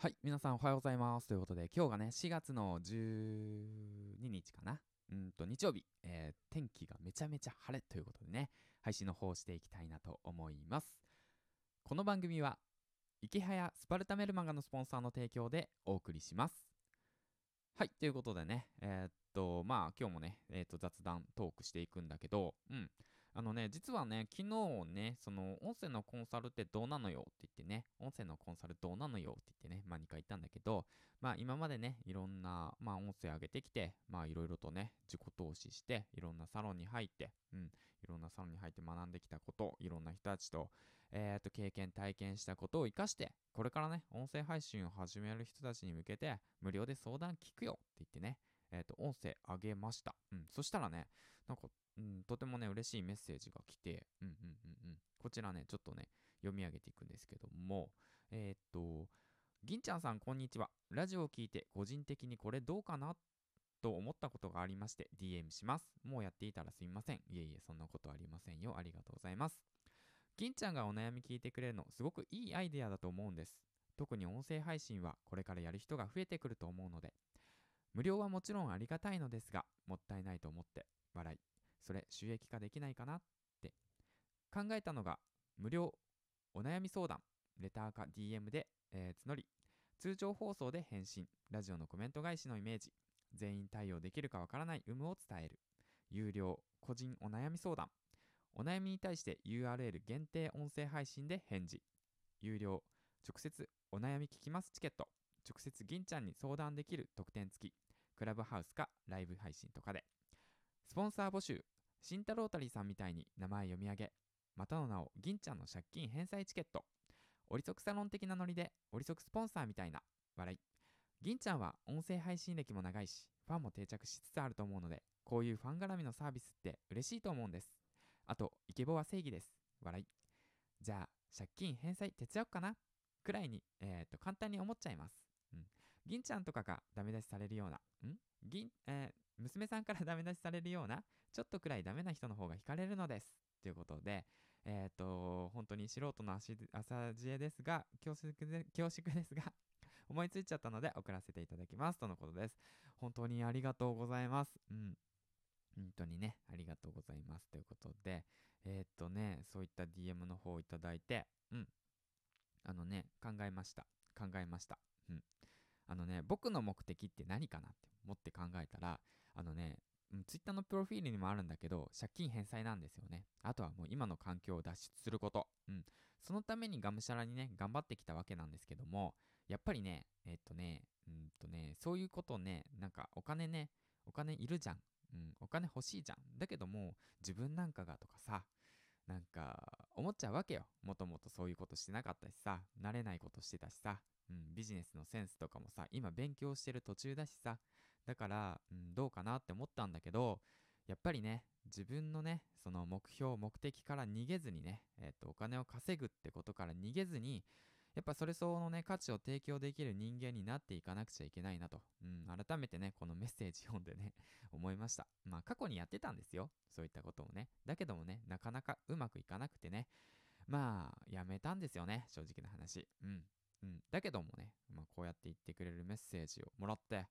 はい、皆さんおはようございます。ということで、今日がね、4月の12日かな。うんと、日曜日、えー天気がめちゃめちゃ晴れということでね、配信の方をしていきたいなと思います。この番組は、池早スパルタメルマガのスポンサーの提供でお送りします。はい、ということでね、えーっと、まあ、今日もね、えーっと、雑談トークしていくんだけど、うん。あのね、実はね、昨日ね、その、音声のコンサルってどうなのよって言ってね、音声のコンサルどうなのよって言ってね、まあ2回言ったんだけど、まあ今までね、いろんな、まあ音声上げてきて、まあいろいろとね、自己投資して、いろんなサロンに入って、うん、いろんなサロンに入って学んできたこと、いろんな人たちと、えー、と、経験、体験したことを活かして、これからね、音声配信を始める人たちに向けて、無料で相談聞くよって言ってね、えっ、と、音声上げました。うん、そしたらね、なんか、うん、とてもね、嬉しいメッセージが来て、うんうんうんうん。こちらね、ちょっとね、読み上げていくんですけども、えーっと、銀ちゃんさん、こんにちは。ラジオを聞いて、個人的にこれどうかなと思ったことがありまして、DM します。もうやっていたらすみません。いえいえ、そんなことありませんよ。ありがとうございます。銀ちゃんがお悩み聞いてくれるの、すごくいいアイデアだと思うんです。特に音声配信は、これからやる人が増えてくると思うので、無料はもちろんありがたいのですが、もったいないと思って、笑い。それ収益化できないかなって。考えたのが無料お悩み相談レターか DM で、えー募り通常放送で返信ラジオのコメント返しのイメージ全員対応できるかわからない有無を伝える有料個人お悩み相談。お悩みに対して URL 限定音声配信で返事。有料直接お悩み聞きますチケット。直接銀ちゃんに相談できる特典付き。クラブハウスかライブ配信とかで。スポンサー募集。新太郎たりさんみたいに名前読み上げ。またの名を銀ちゃんの借金返済チケット。折則サロン的なノリで折則スポンサーみたいな。笑い。銀ちゃんは音声配信歴も長いしファンも定着しつつあると思うのでこういうファン絡みのサービスって嬉しいと思うんです。あとイケボは正義です。笑い。じゃあ借金返済手伝おうかな？くらいにえー、っと簡単に思っちゃいます。銀ちゃんとかがダメ出しされるようなん？銀えー娘さんから ダメ出しされるようなちょっとくらいダメな人の方が惹かれるのです。ということでえっ、と本当に素人の足朝知恵ですが恐縮で恐縮ですが 思いついちゃったので送らせていただきます。とのことです。本当にありがとうございます。うん。本当にねありがとうございます。ということでえっ、とねそういった DM の方をいただいてうん。あのね考えました。考えました。あのね、僕の目的って何かなって思って考えたら、あのね、ツイッターのプロフィールにもあるんだけど、借金返済なんですよね。あとはもう今の環境を脱出すること。うん。そのためにがむしゃらにね、頑張ってきたわけなんですけども、やっぱりね、えっとね、うんとね、そういうことね、なんかお金ね、お金いるじゃん。うん、お金欲しいじゃん。だけども、自分なんかがとかさ、なんか思っちゃうわけよ。もともとそういうことしてなかったしさ、慣れないことしてたしさ、うん、ビジネスのセンスとかもさ今勉強してる途中だしさ。だから、うん、どうかなって思ったんだけどやっぱりね自分のねその目標目的から逃げずにね、えっとお金を稼ぐってことから逃げずにやっぱそれ相応のね価値を提供できる人間になっていかなくちゃいけないなと、うん、改めてねこのメッセージ読んでね 思いましたまあ過去にやってたんですよそういったことをねだけどもねなかなかうまくいかなくてねまあやめたんですよね正直な話うんうん、だけどもね、まあ、こうやって言ってくれるメッセージをもらって、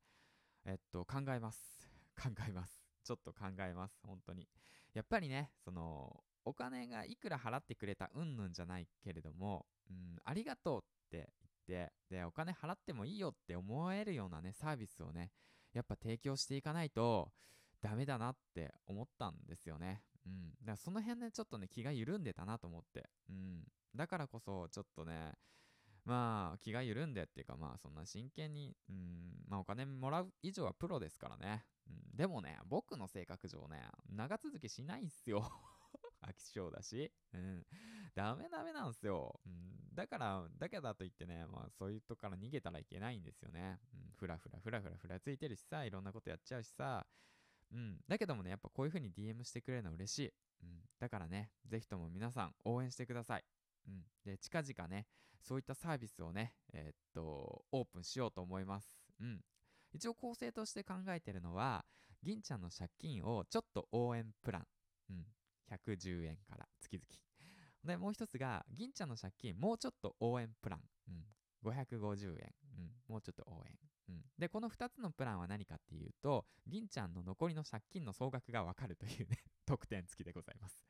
えっと、考えます。考えます。ちょっと考えます。本当に。やっぱりね、その、お金がいくら払ってくれたうんぬんじゃないけれども、うん、ありがとうって言って、で、お金払ってもいいよって思えるようなね、サービスをね、やっぱ提供していかないと、ダメだなって思ったんですよね。うん。だからその辺ね、ちょっとね、気が緩んでたなと思って。うん。だからこそ、ちょっとね、まあ気が緩んでっていうかまあそんな真剣にうんまあお金もらう以上はプロですからね、うん、でもね僕の性格上ね長続きしないんすよ飽き性だし。うん。ダメダメなんすよ、うん、だからだけだと言ってねまあそういうとこから逃げたらいけないんですよね、うん、ふらふらふらふらふらついてるしさいろんなことやっちゃうしさ。うん。だけどもねやっぱこういう風に DM してくれるの嬉しい、うん、だからねぜひとも皆さん応援してください。うん、で近々ねそういったサービスをねえーっとオープンしようと思います。うん。一応構成として考えてるのは銀ちゃんの借金をちょっと応援プラン。うん。110円から月々でもう一つが銀ちゃんの借金もうちょっと応援プランうん550円。うん、もうちょっと応援。うん、で、この2つのプランは何かっていうと、銀ちゃんの残りの借金の総額がわかるというね 特典付きでございます。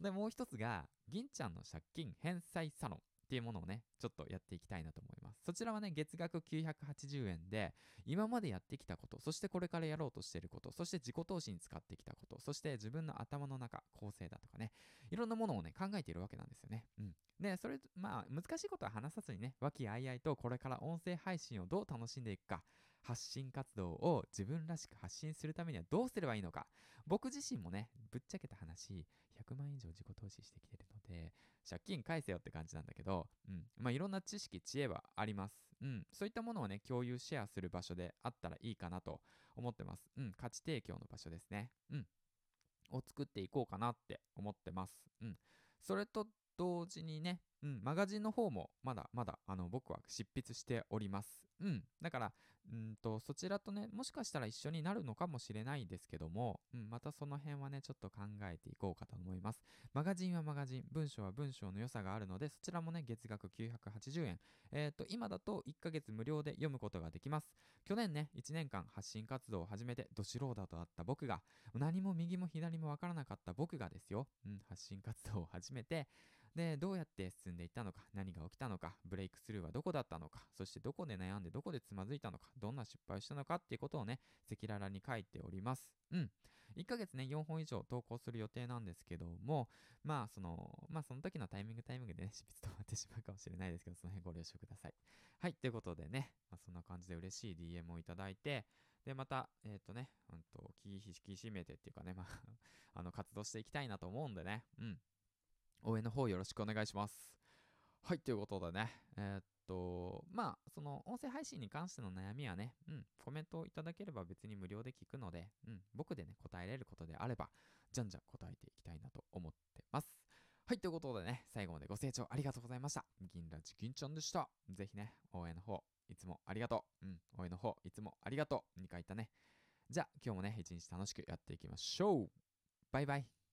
で、もう一つが、銀ちゃんの借金返済サロン。っていうものをね、ちょっとやっていきたいなと思います。そちらはね、月額980円で、今までやってきたこと、そしてこれからやろうとしていること、そして自己投資に使ってきたこと、そして自分の頭の中、構成だとかね、いろんなものをね、考えているわけなんですよね。うん。で、それ、まあ、難しいことは話さずにね、和気あいあいとこれから音声配信をどう楽しんでいくか、発信活動を自分らしく発信するためにはどうすればいいのか。僕自身もね、ぶっちゃけた話、100万以上自己投資してきてるので、借金返せよって感じなんだけど、うん。まあ、いろんな知識、知恵はあります。うん。そういったものをね、共有、シェアする場所であったらいいかなと思ってます。うん。価値提供の場所ですね。うん。を作っていこうかなって思ってます。うん。それと同時にね、うん、マガジンの方もまだまだあの僕は執筆しております。うん。だから、うんと、そちらとね、もしかしたら一緒になるのかもしれないですけども、うん、またその辺はね、ちょっと考えていこうかと思います。マガジンはマガジン、文章は文章の良さがあるので、そちらもね、月額980円。えっ、ー、と、今だと1ヶ月無料で読むことができます。去年ね、1年間発信活動を始めて、ど素人だった僕が、何も右も左もわからなかった僕がですよ、うん、発信活動を始めて、で、どうやって進んでいったのか、何が起きたのか、ブレイクスルーはどこだったのか、そしてどこで悩んでどこでつまずいたのか、どんな失敗をしたのかっていうことをね、赤裸々に書いております。うん。1ヶ月ね、4本以上投稿する予定なんですけども、まあ、その、まあ、その時のタイミングタイミングでね、執筆となってしまうかもしれないですけど、その辺ご了承ください。はい、ということでね、まあ、そんな感じで嬉しい DM をいただいて、で、また、えっ、ー、とね、うんと、気引き締めてっていうかね、まあ あの、活動していきたいなと思うんでね、うん。応援の方よろしくお願いします。はい、ということでね、えー、っと、まあ、その音声配信に関しての悩みはね、うん、コメントをいただければ別に無料で聞くので、うん、僕でね、答えれることであれば、じゃんじゃん答えていきたいなと思ってます。はい、ということでね、最後までご清聴ありがとうございました。銀ラジ銀ちゃんでした。ぜひね、応援の方、いつもありがとう。うん、応援の方、いつもありがとう。2回言ったね。じゃあ、今日もね、一日楽しくやっていきましょう。バイバイ。